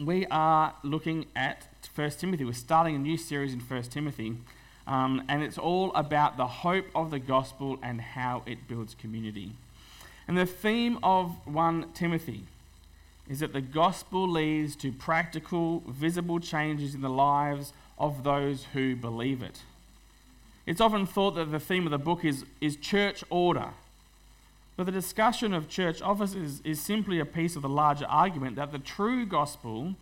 we are looking at 1 Timothy. We're starting a new series in 1 Timothy, um, and it's all about the hope of the gospel and how it builds community. And the theme of 1 Timothy is that the gospel leads to practical, visible changes in the lives of those who believe it. It's often thought that the theme of the book is, is church order. But the discussion of church offices is simply a piece of the larger argument that the true gospel,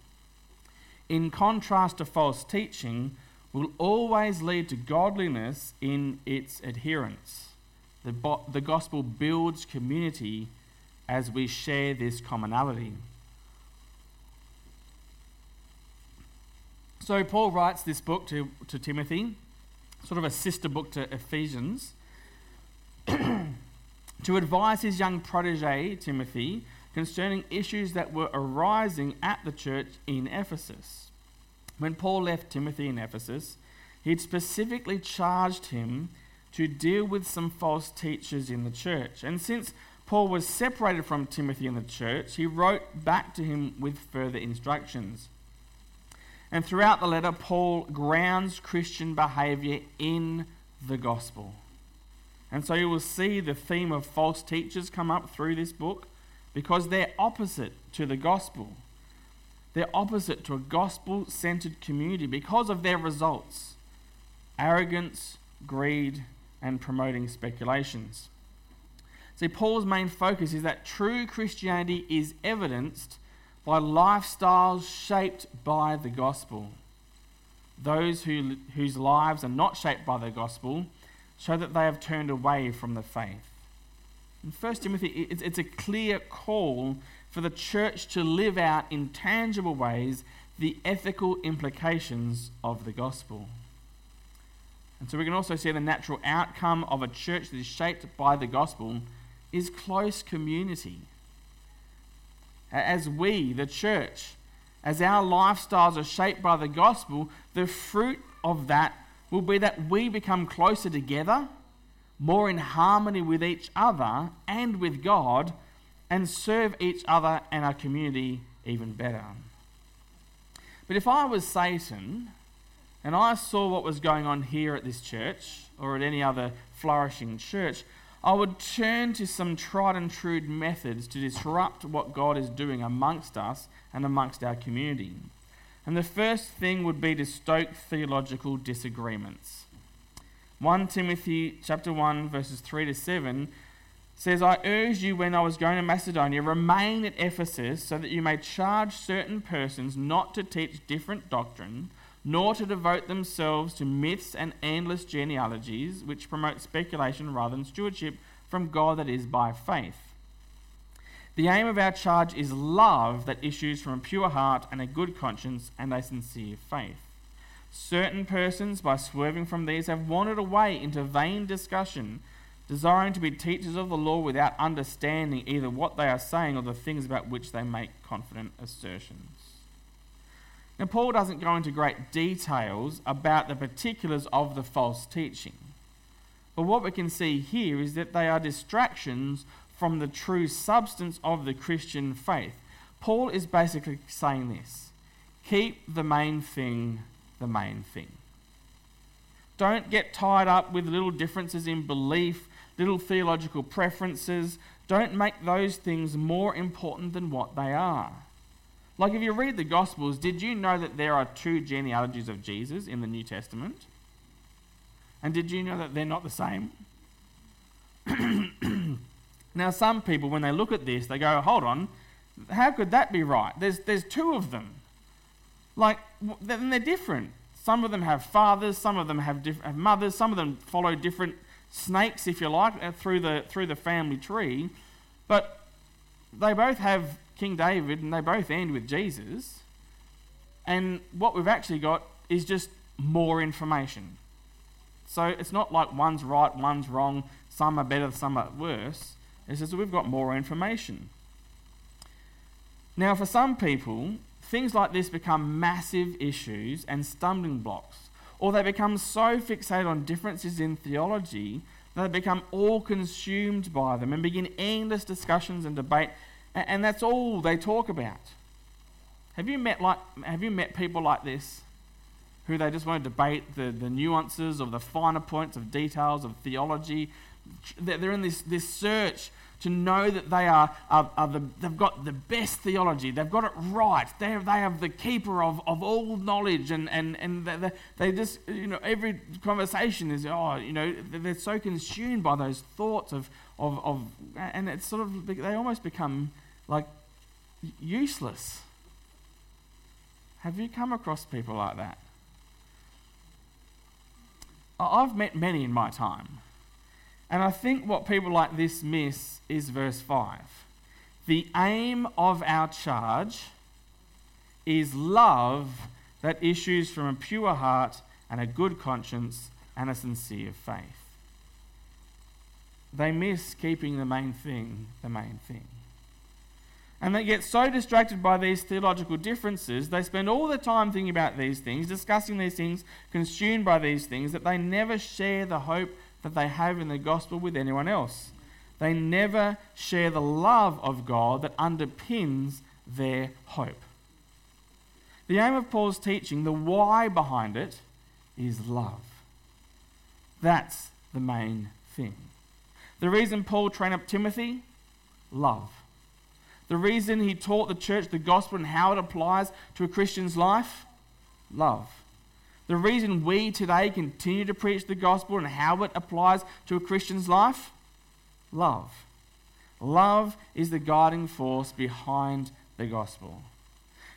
in contrast to false teaching, will always lead to godliness in its adherents. The, bo- the gospel builds community as we share this commonality. So, Paul writes this book to, to Timothy, sort of a sister book to Ephesians, to advise his young protege, Timothy, concerning issues that were arising at the church in Ephesus. When Paul left Timothy in Ephesus, he'd specifically charged him to deal with some false teachers in the church. And since Paul was separated from Timothy in the church, he wrote back to him with further instructions. And throughout the letter, Paul grounds Christian behavior in the gospel. And so you will see the theme of false teachers come up through this book because they're opposite to the gospel. They're opposite to a gospel centered community because of their results arrogance, greed, and promoting speculations. See, Paul's main focus is that true Christianity is evidenced by lifestyles shaped by the gospel. Those who, whose lives are not shaped by the gospel show that they have turned away from the faith. In 1 Timothy, it's a clear call for the church to live out in tangible ways the ethical implications of the gospel. And so we can also see the natural outcome of a church that is shaped by the gospel is close community as we, the church, as our lifestyles are shaped by the gospel, the fruit of that will be that we become closer together, more in harmony with each other and with God, and serve each other and our community even better. But if I was Satan and I saw what was going on here at this church or at any other flourishing church, I would turn to some tried and true methods to disrupt what God is doing amongst us and amongst our community. And the first thing would be to stoke theological disagreements. 1 Timothy chapter 1 verses 3 to 7 says, I urged you when I was going to Macedonia, remain at Ephesus so that you may charge certain persons not to teach different doctrine nor to devote themselves to myths and endless genealogies, which promote speculation rather than stewardship from God that is by faith. The aim of our charge is love that issues from a pure heart and a good conscience and a sincere faith. Certain persons, by swerving from these, have wandered away into vain discussion, desiring to be teachers of the law without understanding either what they are saying or the things about which they make confident assertions. Now, Paul doesn't go into great details about the particulars of the false teaching. But what we can see here is that they are distractions from the true substance of the Christian faith. Paul is basically saying this keep the main thing the main thing. Don't get tied up with little differences in belief, little theological preferences. Don't make those things more important than what they are. Like, if you read the Gospels, did you know that there are two genealogies of Jesus in the New Testament? And did you know that they're not the same? now, some people, when they look at this, they go, hold on, how could that be right? There's, there's two of them. Like, then they're different. Some of them have fathers, some of them have, diff- have mothers, some of them follow different snakes, if you like, uh, through the, through the family tree. But they both have King David, and they both end with Jesus. And what we've actually got is just more information. So it's not like one's right, one's wrong, some are better, some are worse. It's just we've got more information. Now, for some people, things like this become massive issues and stumbling blocks, or they become so fixated on differences in theology that they become all consumed by them and begin endless discussions and debate and that's all they talk about. Have you met like have you met people like this? Who they just want to debate the, the nuances of the finer points of details of theology. They're in this, this search to know that they are, are, are the, they've got the best theology, they've got it right, they have, they have the keeper of, of all knowledge, and, and, and they, they just, you know, every conversation is, oh, you know, they're so consumed by those thoughts of, of, of and it's sort of, they almost become like useless. Have you come across people like that? I've met many in my time. And I think what people like this miss is verse 5. The aim of our charge is love that issues from a pure heart and a good conscience and a sincere faith. They miss keeping the main thing the main thing. And they get so distracted by these theological differences, they spend all their time thinking about these things, discussing these things, consumed by these things, that they never share the hope that they have in the gospel with anyone else. They never share the love of God that underpins their hope. The aim of Paul's teaching, the why behind it, is love. That's the main thing. The reason Paul trained up Timothy, love. The reason he taught the church the gospel and how it applies to a Christian's life? Love. The reason we today continue to preach the gospel and how it applies to a Christian's life? Love. Love is the guiding force behind the gospel.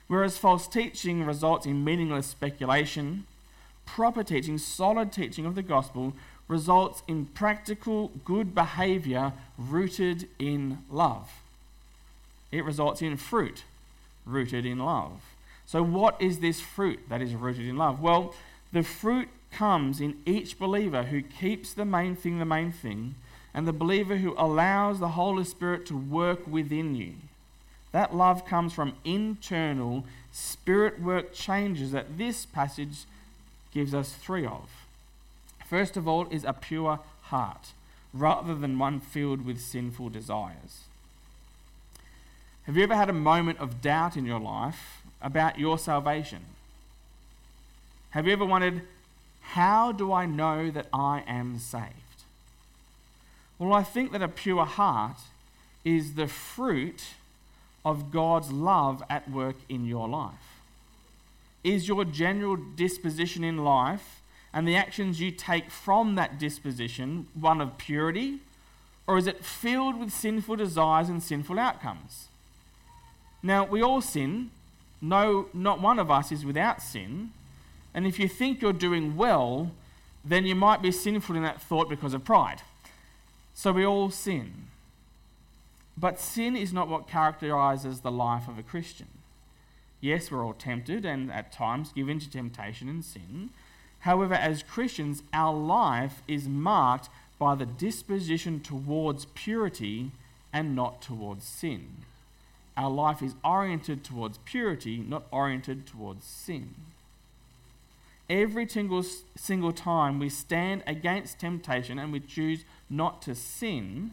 Whereas false teaching results in meaningless speculation, proper teaching, solid teaching of the gospel results in practical good behavior rooted in love it results in fruit rooted in love. So, what is this fruit that is rooted in love? Well, the fruit comes in each believer who keeps the main thing the main thing, and the believer who allows the Holy Spirit to work within you. That love comes from internal spirit work changes that this passage gives us three of. First of all, is a pure heart, rather than one filled with sinful desires. Have you ever had a moment of doubt in your life about your salvation? Have you ever wondered, how do I know that I am saved? Well, I think that a pure heart is the fruit of God's love at work in your life. Is your general disposition in life and the actions you take from that disposition one of purity, or is it filled with sinful desires and sinful outcomes? Now, we all sin. No, not one of us is without sin. And if you think you're doing well, then you might be sinful in that thought because of pride. So we all sin. But sin is not what characterizes the life of a Christian. Yes, we're all tempted and at times give in to temptation and sin. However, as Christians, our life is marked by the disposition towards purity and not towards sin our life is oriented towards purity, not oriented towards sin. Every single, single time we stand against temptation and we choose not to sin,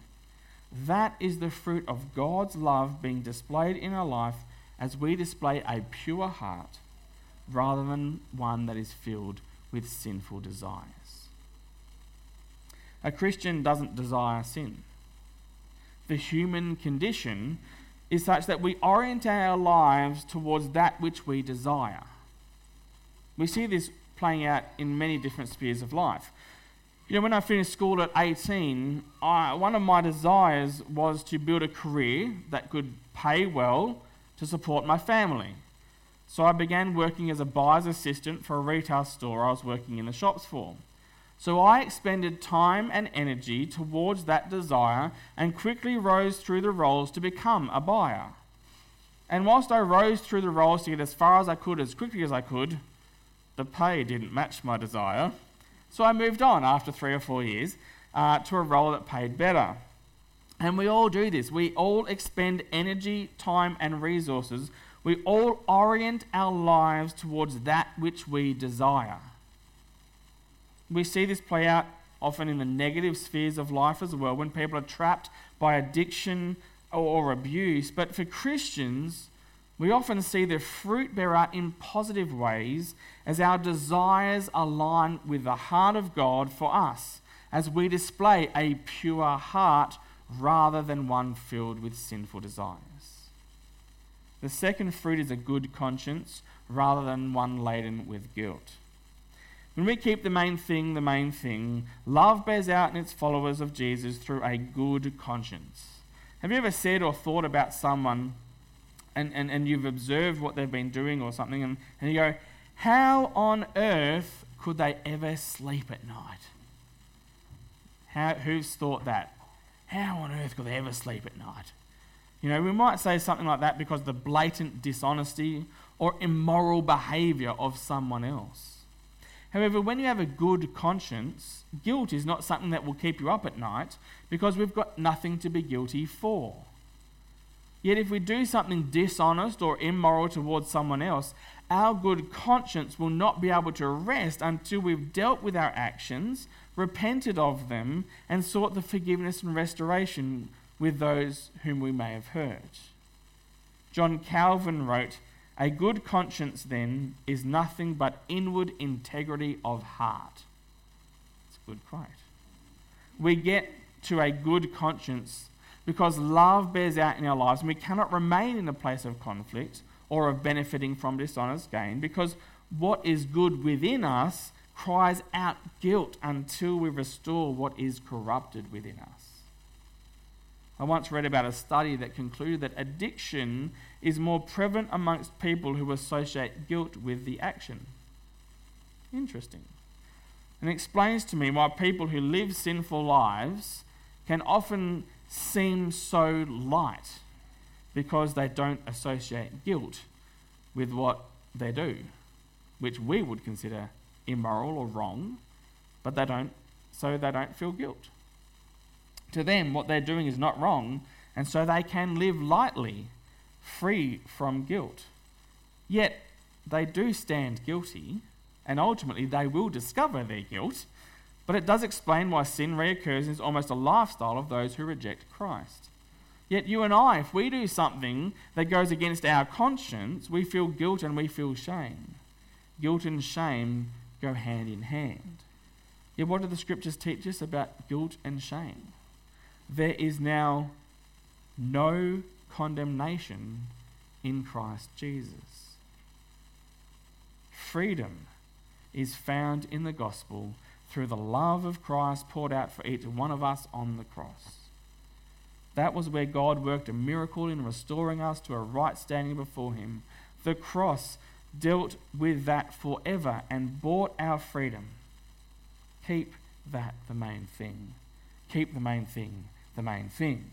that is the fruit of God's love being displayed in our life as we display a pure heart rather than one that is filled with sinful desires. A Christian doesn't desire sin. The human condition is such that we orient our lives towards that which we desire. We see this playing out in many different spheres of life. You know, when I finished school at 18, I, one of my desires was to build a career that could pay well to support my family. So I began working as a buyer's assistant for a retail store I was working in the shops for. So I expended time and energy towards that desire and quickly rose through the roles to become a buyer. And whilst I rose through the roles to get as far as I could as quickly as I could, the pay didn't match my desire. So I moved on after three or four years uh, to a role that paid better. And we all do this. We all expend energy, time, and resources. We all orient our lives towards that which we desire. We see this play out often in the negative spheres of life as well, when people are trapped by addiction or abuse. But for Christians, we often see the fruit bear out in positive ways as our desires align with the heart of God for us, as we display a pure heart rather than one filled with sinful desires. The second fruit is a good conscience rather than one laden with guilt. When we keep the main thing the main thing, love bears out in its followers of Jesus through a good conscience. Have you ever said or thought about someone and, and, and you've observed what they've been doing or something, and, and you go, How on earth could they ever sleep at night? How, who's thought that? How on earth could they ever sleep at night? You know, we might say something like that because the blatant dishonesty or immoral behavior of someone else. However, when you have a good conscience, guilt is not something that will keep you up at night because we've got nothing to be guilty for. Yet, if we do something dishonest or immoral towards someone else, our good conscience will not be able to rest until we've dealt with our actions, repented of them, and sought the forgiveness and restoration with those whom we may have hurt. John Calvin wrote, A good conscience, then, is nothing but inward integrity of heart. It's a good quote. We get to a good conscience because love bears out in our lives, and we cannot remain in a place of conflict or of benefiting from dishonest gain because what is good within us cries out guilt until we restore what is corrupted within us. I once read about a study that concluded that addiction is more prevalent amongst people who associate guilt with the action. Interesting. And explains to me why people who live sinful lives can often seem so light because they don't associate guilt with what they do, which we would consider immoral or wrong, but they don't, so they don't feel guilt. To them, what they're doing is not wrong, and so they can live lightly, free from guilt. Yet, they do stand guilty, and ultimately they will discover their guilt but it does explain why sin reoccurs and is almost a lifestyle of those who reject Christ. Yet you and I, if we do something that goes against our conscience, we feel guilt and we feel shame. Guilt and shame go hand in hand. Yet what do the scriptures teach us about guilt and shame? There is now no condemnation in Christ Jesus. Freedom is found in the gospel through the love of Christ poured out for each one of us on the cross. That was where God worked a miracle in restoring us to a right standing before Him. The cross dealt with that forever and bought our freedom. Keep that the main thing. Keep the main thing the main thing.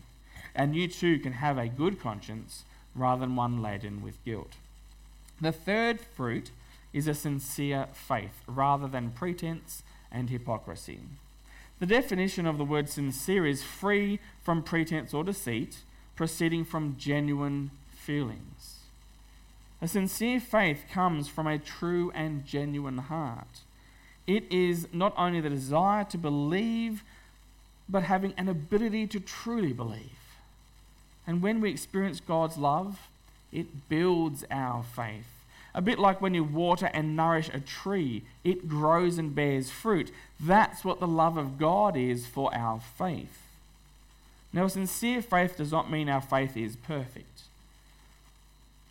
And you too can have a good conscience rather than one laden with guilt. The third fruit is a sincere faith rather than pretense and hypocrisy. The definition of the word sincere is free from pretense or deceit, proceeding from genuine feelings. A sincere faith comes from a true and genuine heart. It is not only the desire to believe, but having an ability to truly believe. And when we experience God's love, it builds our faith. A bit like when you water and nourish a tree, it grows and bears fruit. That's what the love of God is for our faith. Now, sincere faith does not mean our faith is perfect.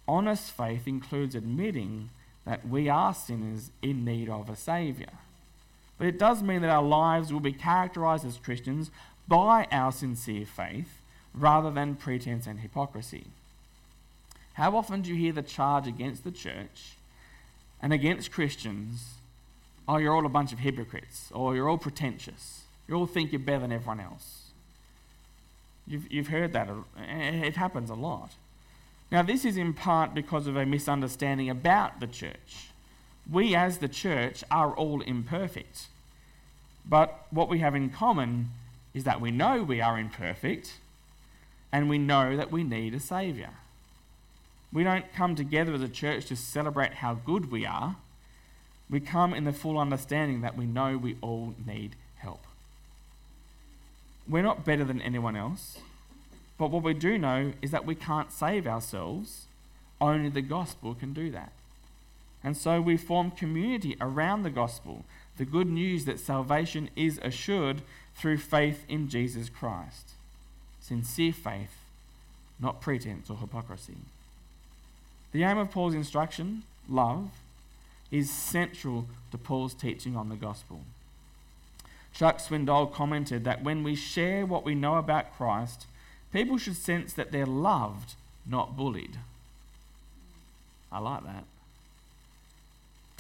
Honest faith includes admitting that we are sinners in need of a Saviour. But it does mean that our lives will be characterized as Christians by our sincere faith rather than pretense and hypocrisy. How often do you hear the charge against the church and against Christians? Oh, you're all a bunch of hypocrites, or you're all pretentious. You all think you're better than everyone else. You've, you've heard that. It happens a lot. Now, this is in part because of a misunderstanding about the church. We, as the church, are all imperfect. But what we have in common is that we know we are imperfect and we know that we need a Saviour. We don't come together as a church to celebrate how good we are. We come in the full understanding that we know we all need help. We're not better than anyone else, but what we do know is that we can't save ourselves. Only the gospel can do that. And so we form community around the gospel, the good news that salvation is assured through faith in Jesus Christ. Sincere faith, not pretense or hypocrisy. The aim of Paul's instruction, love, is central to Paul's teaching on the gospel. Chuck Swindoll commented that when we share what we know about Christ, people should sense that they're loved, not bullied. I like that.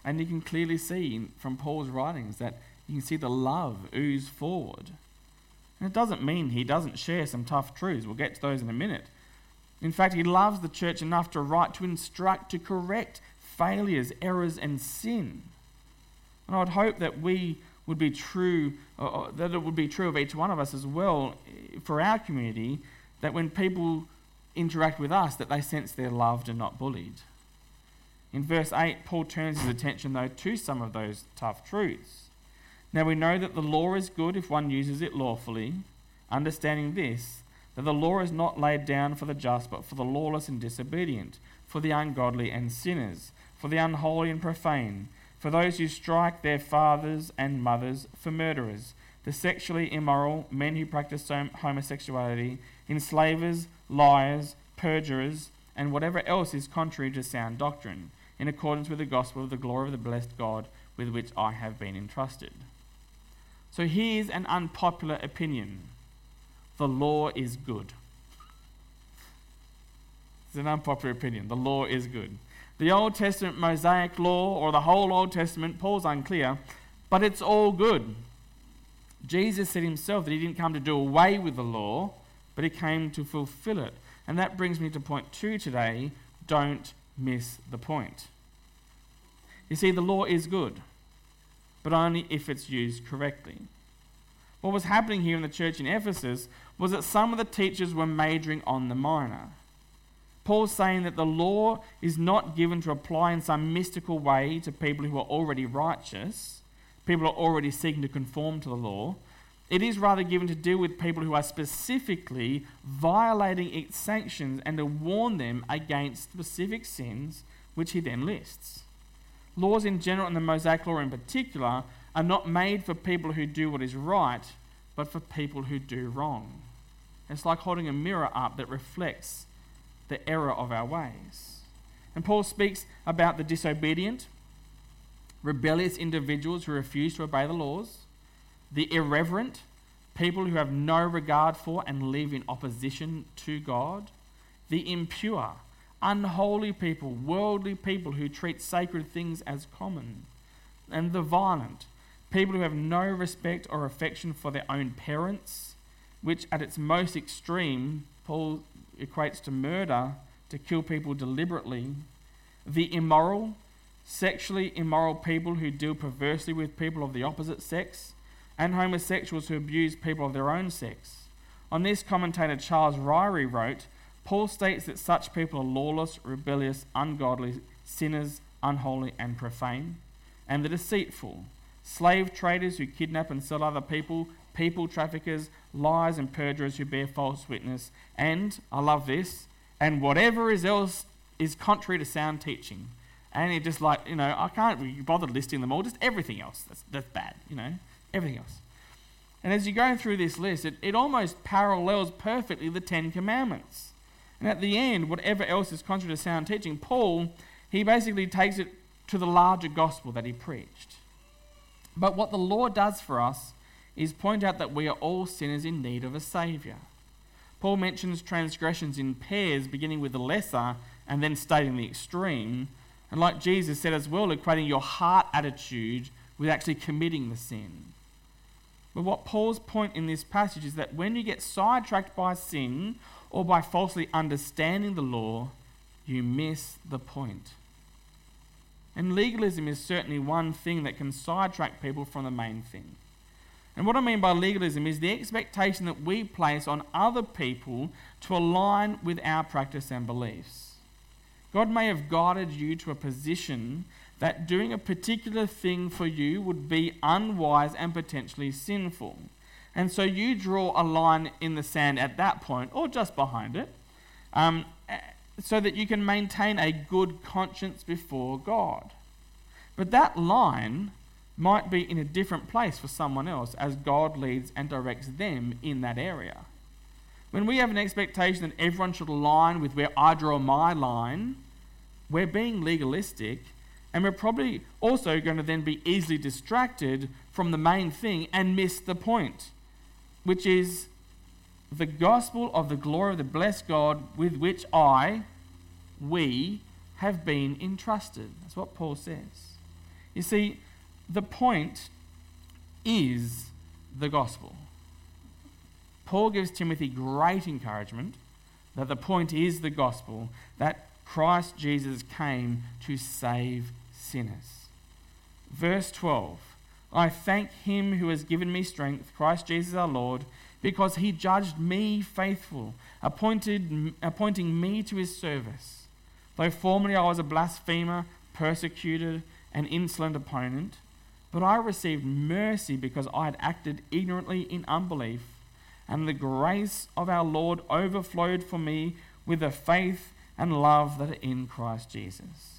And you can clearly see from Paul's writings that you can see the love ooze forward. And it doesn't mean he doesn't share some tough truths. We'll get to those in a minute. In fact, he loves the church enough to write to instruct, to correct failures, errors, and sin. And I would hope that we would be true, uh, that it would be true of each one of us as well for our community, that when people interact with us, that they sense they're loved and not bullied. In verse 8, Paul turns his attention, though, to some of those tough truths. Now we know that the law is good if one uses it lawfully, understanding this, that the law is not laid down for the just, but for the lawless and disobedient, for the ungodly and sinners, for the unholy and profane, for those who strike their fathers and mothers, for murderers, the sexually immoral, men who practice homosexuality, enslavers, liars, perjurers, and whatever else is contrary to sound doctrine, in accordance with the gospel of the glory of the blessed God with which I have been entrusted. So here's an unpopular opinion the law is good. It's an unpopular opinion. The law is good. The Old Testament Mosaic law, or the whole Old Testament, Paul's unclear, but it's all good. Jesus said himself that he didn't come to do away with the law, but he came to fulfill it. And that brings me to point two today don't miss the point. You see, the law is good but only if it's used correctly. What was happening here in the church in Ephesus was that some of the teachers were majoring on the minor. Paul's saying that the law is not given to apply in some mystical way to people who are already righteous, people are already seeking to conform to the law. It is rather given to deal with people who are specifically violating its sanctions and to warn them against specific sins, which he then lists. Laws in general and the Mosaic Law in particular are not made for people who do what is right, but for people who do wrong. It's like holding a mirror up that reflects the error of our ways. And Paul speaks about the disobedient, rebellious individuals who refuse to obey the laws, the irreverent, people who have no regard for and live in opposition to God, the impure, unholy people, worldly people who treat sacred things as common, and the violent, people who have no respect or affection for their own parents, which at its most extreme, Paul equates to murder, to kill people deliberately, the immoral, sexually immoral people who deal perversely with people of the opposite sex, and homosexuals who abuse people of their own sex. On this, commentator Charles Ryrie wrote, Paul states that such people are lawless, rebellious, ungodly, sinners, unholy, and profane, and the deceitful, slave traders who kidnap and sell other people, people traffickers, liars and perjurers who bear false witness, and, I love this, and whatever is else is contrary to sound teaching. And it just like, you know, I can't be bothered listing them all, just everything else that's, that's bad, you know, everything else. And as you go through this list, it, it almost parallels perfectly the Ten Commandments. And at the end, whatever else is contrary to sound teaching, Paul, he basically takes it to the larger gospel that he preached. But what the law does for us is point out that we are all sinners in need of a Saviour. Paul mentions transgressions in pairs, beginning with the lesser and then stating the extreme. And like Jesus said as well, equating your heart attitude with actually committing the sin. But what Paul's point in this passage is that when you get sidetracked by sin or by falsely understanding the law, you miss the point. And legalism is certainly one thing that can sidetrack people from the main thing. And what I mean by legalism is the expectation that we place on other people to align with our practice and beliefs. God may have guided you to a position that doing a particular thing for you would be unwise and potentially sinful. And so you draw a line in the sand at that point, or just behind it, um, so that you can maintain a good conscience before God. But that line might be in a different place for someone else as God leads and directs them in that area. When we have an expectation that everyone should align with where I draw my line, we're being legalistic and we're probably also going to then be easily distracted from the main thing and miss the point, which is the gospel of the glory of the blessed God with which I, we, have been entrusted. That's what Paul says. You see, the point is the gospel. Paul gives Timothy great encouragement that the point is the gospel, that Christ Jesus came to save sinners. Verse 12 I thank him who has given me strength, Christ Jesus our Lord, because he judged me faithful, appointed, appointing me to his service. Though formerly I was a blasphemer, persecuted, an insolent opponent, but I received mercy because I had acted ignorantly in unbelief, and the grace of our Lord overflowed for me with the faith and love that are in Christ Jesus.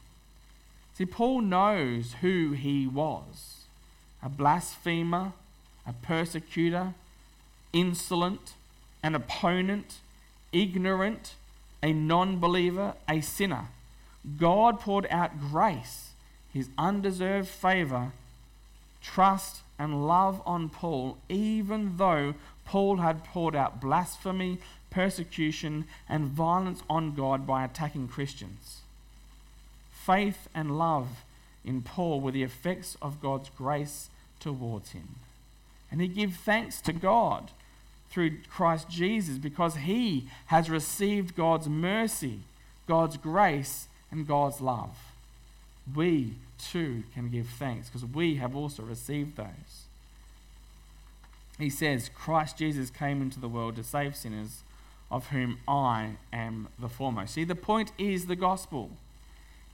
See, Paul knows who he was a blasphemer, a persecutor, insolent, an opponent, ignorant, a non believer, a sinner. God poured out grace his undeserved favor, trust, and love on Paul, even though Paul had poured out blasphemy, persecution, and violence on God by attacking Christians. Faith and love in Paul were the effects of God's grace towards him. And he gave thanks to God through Christ Jesus because he has received God's mercy, God's grace, and God's love we too can give thanks because we have also received those. He says, Christ Jesus came into the world to save sinners, of whom I am the foremost. See, the point is the gospel.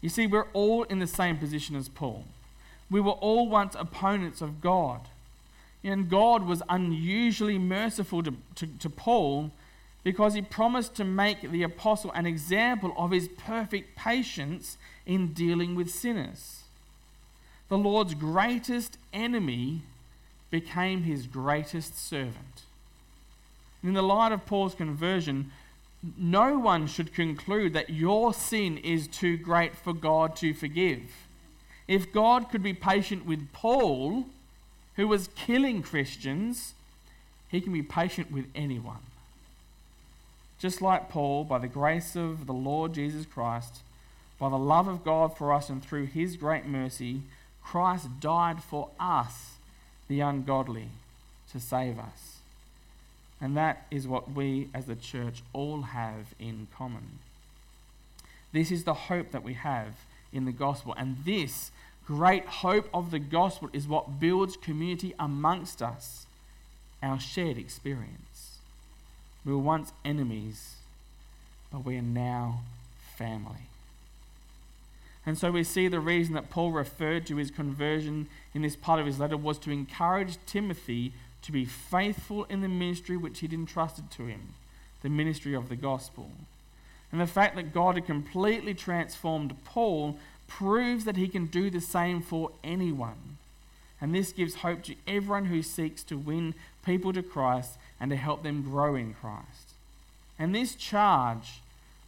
You see, we're all in the same position as Paul. We were all once opponents of God. And God was unusually merciful to, to, to Paul because he promised to make the apostle an example of his perfect patience in dealing with sinners. The Lord's greatest enemy became his greatest servant. In the light of Paul's conversion, no one should conclude that your sin is too great for God to forgive. If God could be patient with Paul, who was killing Christians, he can be patient with anyone. Just like Paul, by the grace of the Lord Jesus Christ, by the love of God for us and through his great mercy, Christ died for us, the ungodly, to save us. And that is what we as the church all have in common. This is the hope that we have in the gospel. And this great hope of the gospel is what builds community amongst us, our shared experience. We were once enemies, but we are now family. And so we see the reason that Paul referred to his conversion in this part of his letter was to encourage Timothy to be faithful in the ministry which he'd entrusted to him, the ministry of the gospel. And the fact that God had completely transformed Paul proves that he can do the same for anyone. And this gives hope to everyone who seeks to win people to Christ and to help them grow in Christ. And this charge,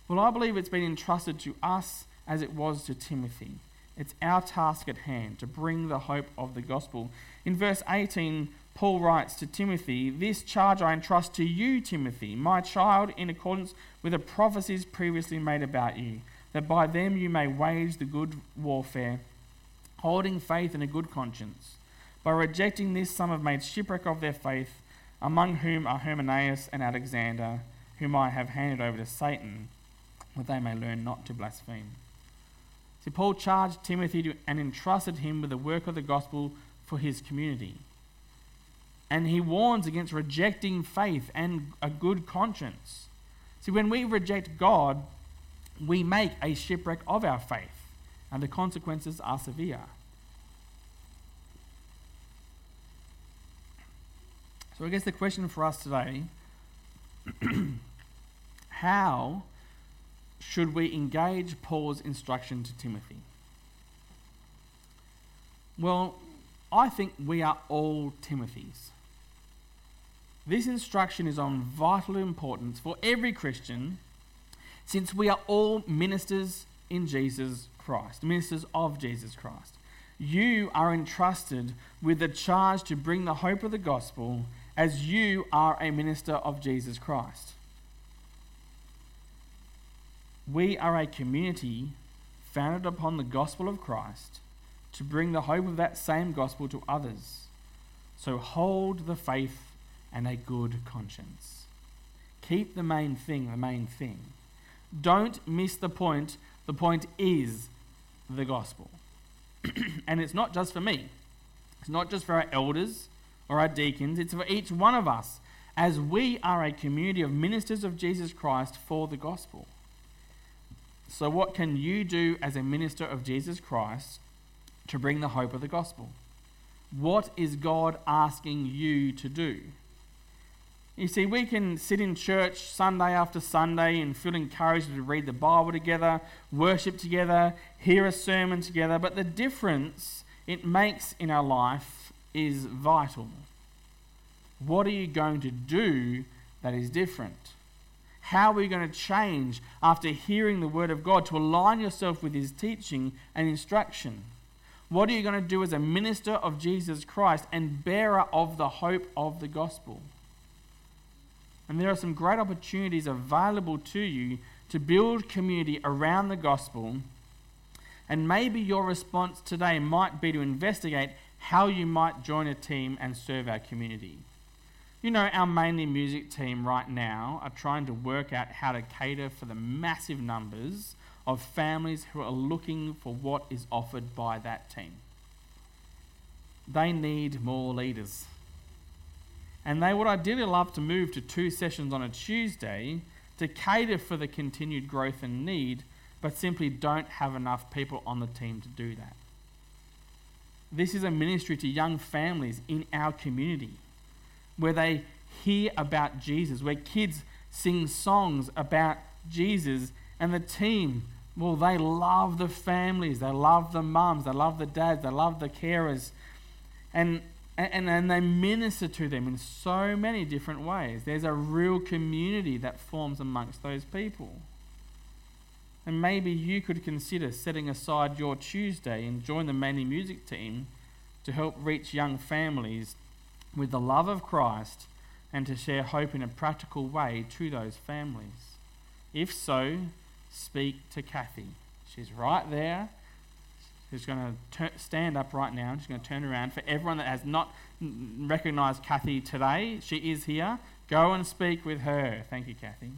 well, I believe it's been entrusted to us as it was to Timothy. It's our task at hand to bring the hope of the gospel. In verse 18, Paul writes to Timothy, This charge I entrust to you, Timothy, my child, in accordance with the prophecies previously made about you, that by them you may wage the good warfare, holding faith and a good conscience. By rejecting this, some have made shipwreck of their faith, among whom are Hymenaeus and Alexander, whom I have handed over to Satan that they may learn not to blaspheme. See, Paul charged Timothy to, and entrusted him with the work of the gospel for his community. And he warns against rejecting faith and a good conscience. See, when we reject God, we make a shipwreck of our faith, and the consequences are severe. So, I guess the question for us today how should we engage Paul's instruction to Timothy? Well, I think we are all Timothys. This instruction is on vital importance for every Christian since we are all ministers in Jesus Christ, ministers of Jesus Christ. You are entrusted with the charge to bring the hope of the gospel as you are a minister of Jesus Christ. We are a community founded upon the gospel of Christ to bring the hope of that same gospel to others. So hold the faith and a good conscience. Keep the main thing the main thing. Don't miss the point. The point is the gospel. and it's not just for me, it's not just for our elders or our deacons, it's for each one of us as we are a community of ministers of Jesus Christ for the gospel. So, what can you do as a minister of Jesus Christ to bring the hope of the gospel? What is God asking you to do? You see, we can sit in church Sunday after Sunday and feel encouraged to read the Bible together, worship together, hear a sermon together, but the difference it makes in our life is vital. What are you going to do that is different? How are you going to change after hearing the Word of God to align yourself with His teaching and instruction? What are you going to do as a minister of Jesus Christ and bearer of the hope of the gospel? And there are some great opportunities available to you to build community around the gospel. And maybe your response today might be to investigate how you might join a team and serve our community. You know, our mainly music team right now are trying to work out how to cater for the massive numbers of families who are looking for what is offered by that team. They need more leaders. And they would ideally love to move to two sessions on a Tuesday to cater for the continued growth and need, but simply don't have enough people on the team to do that. This is a ministry to young families in our community where they hear about Jesus, where kids sing songs about Jesus, and the team, well, they love the families, they love the mums, they love the dads, they love the carers, and, and, and they minister to them in so many different ways. There's a real community that forms amongst those people. And maybe you could consider setting aside your Tuesday and join the Mainly Music team to help reach young families with the love of Christ and to share hope in a practical way to those families? If so, speak to Kathy. She's right there. She's going to stand up right now. and She's going to turn around. For everyone that has not recognized Kathy today, she is here. Go and speak with her. Thank you, Kathy.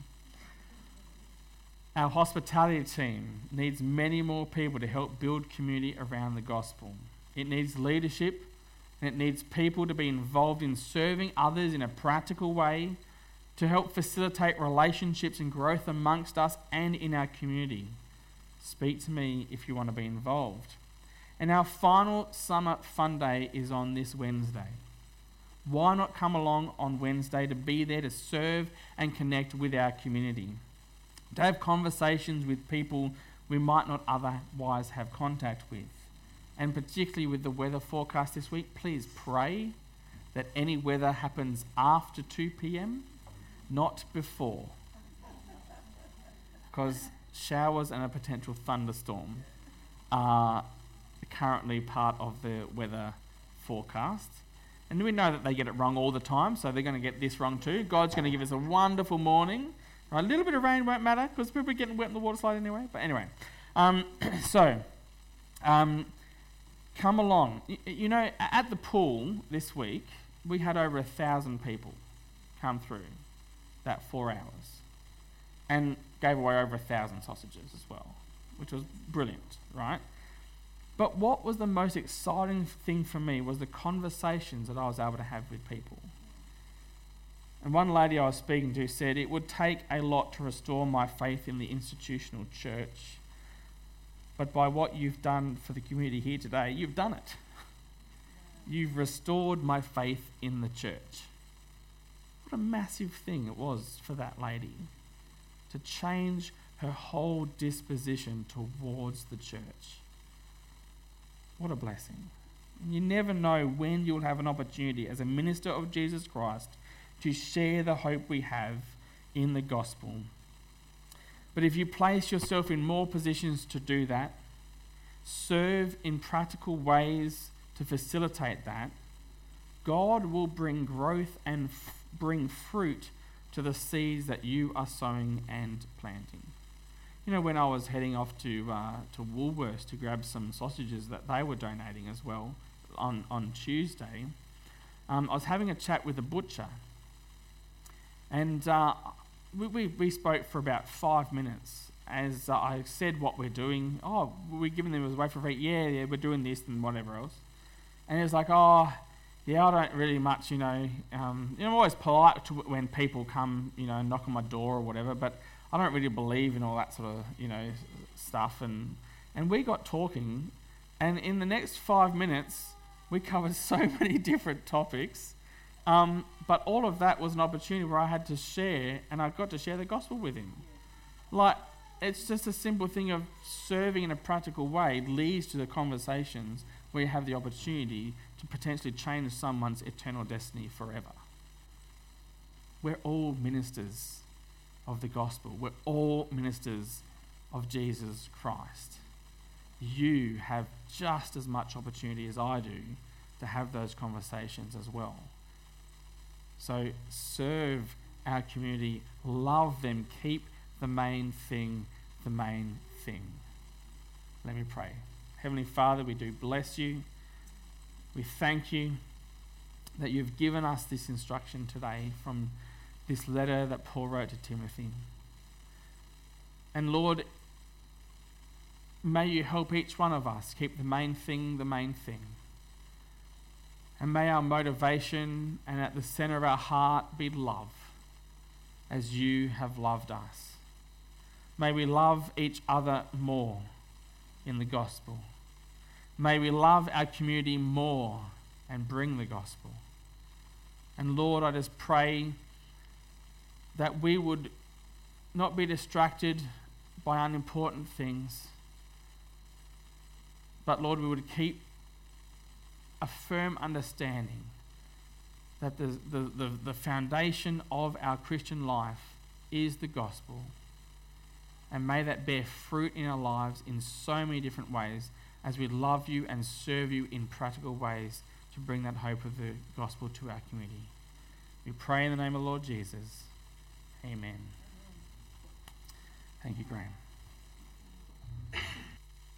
Our hospitality team needs many more people to help build community around the gospel. It needs leadership and it needs people to be involved in serving others in a practical way to help facilitate relationships and growth amongst us and in our community. Speak to me if you want to be involved. And our final summer fun day is on this Wednesday. Why not come along on Wednesday to be there to serve and connect with our community? To have conversations with people we might not otherwise have contact with and particularly with the weather forecast this week, please pray that any weather happens after 2 p.m., not before. Because showers and a potential thunderstorm are currently part of the weather forecast. And we know that they get it wrong all the time, so they're going to get this wrong too. God's going to give us a wonderful morning. A little bit of rain won't matter because people are getting wet in the water slide anyway. But anyway, um, so um, come along. You know, at the pool this week, we had over a thousand people come through that four hours. And gave away over a thousand sausages as well, which was brilliant, right? But what was the most exciting thing for me was the conversations that I was able to have with people. And one lady I was speaking to said, It would take a lot to restore my faith in the institutional church. But by what you've done for the community here today, you've done it. You've restored my faith in the church. What a massive thing it was for that lady to change her whole disposition towards the church. What a blessing. You never know when you'll have an opportunity as a minister of Jesus Christ to share the hope we have in the gospel. But if you place yourself in more positions to do that, serve in practical ways to facilitate that, God will bring growth and f- bring fruit to the seeds that you are sowing and planting. You know, when I was heading off to uh, to Woolworths to grab some sausages that they were donating as well on on Tuesday, um, I was having a chat with a butcher, and uh, we, we, we spoke for about five minutes. As uh, I said, what we're doing. Oh, we're giving them away for free. Yeah, yeah, we're doing this and whatever else. And he was like, oh, yeah, I don't really much, you know. Um, you know, I'm always polite when people come, you know, knock on my door or whatever, but I don't really believe in all that sort of, you know, stuff. And, and we got talking, and in the next five minutes, we covered so many different topics. Um, but all of that was an opportunity where I had to share, and I got to share the gospel with him. Like, it's just a simple thing of serving in a practical way leads to the conversations where you have the opportunity to potentially change someone's eternal destiny forever. We're all ministers of the gospel, we're all ministers of Jesus Christ. You have just as much opportunity as I do to have those conversations as well. So serve our community, love them, keep the main thing the main thing. Let me pray. Heavenly Father, we do bless you. We thank you that you've given us this instruction today from this letter that Paul wrote to Timothy. And Lord, may you help each one of us keep the main thing the main thing. And may our motivation and at the center of our heart be love as you have loved us. May we love each other more in the gospel. May we love our community more and bring the gospel. And Lord, I just pray that we would not be distracted by unimportant things, but Lord, we would keep a firm understanding that the, the, the, the, foundation of our Christian life is the gospel. And may that bear fruit in our lives in so many different ways as we love you and serve you in practical ways to bring that hope of the gospel to our community. We pray in the name of Lord Jesus. Amen. Thank you, Graham.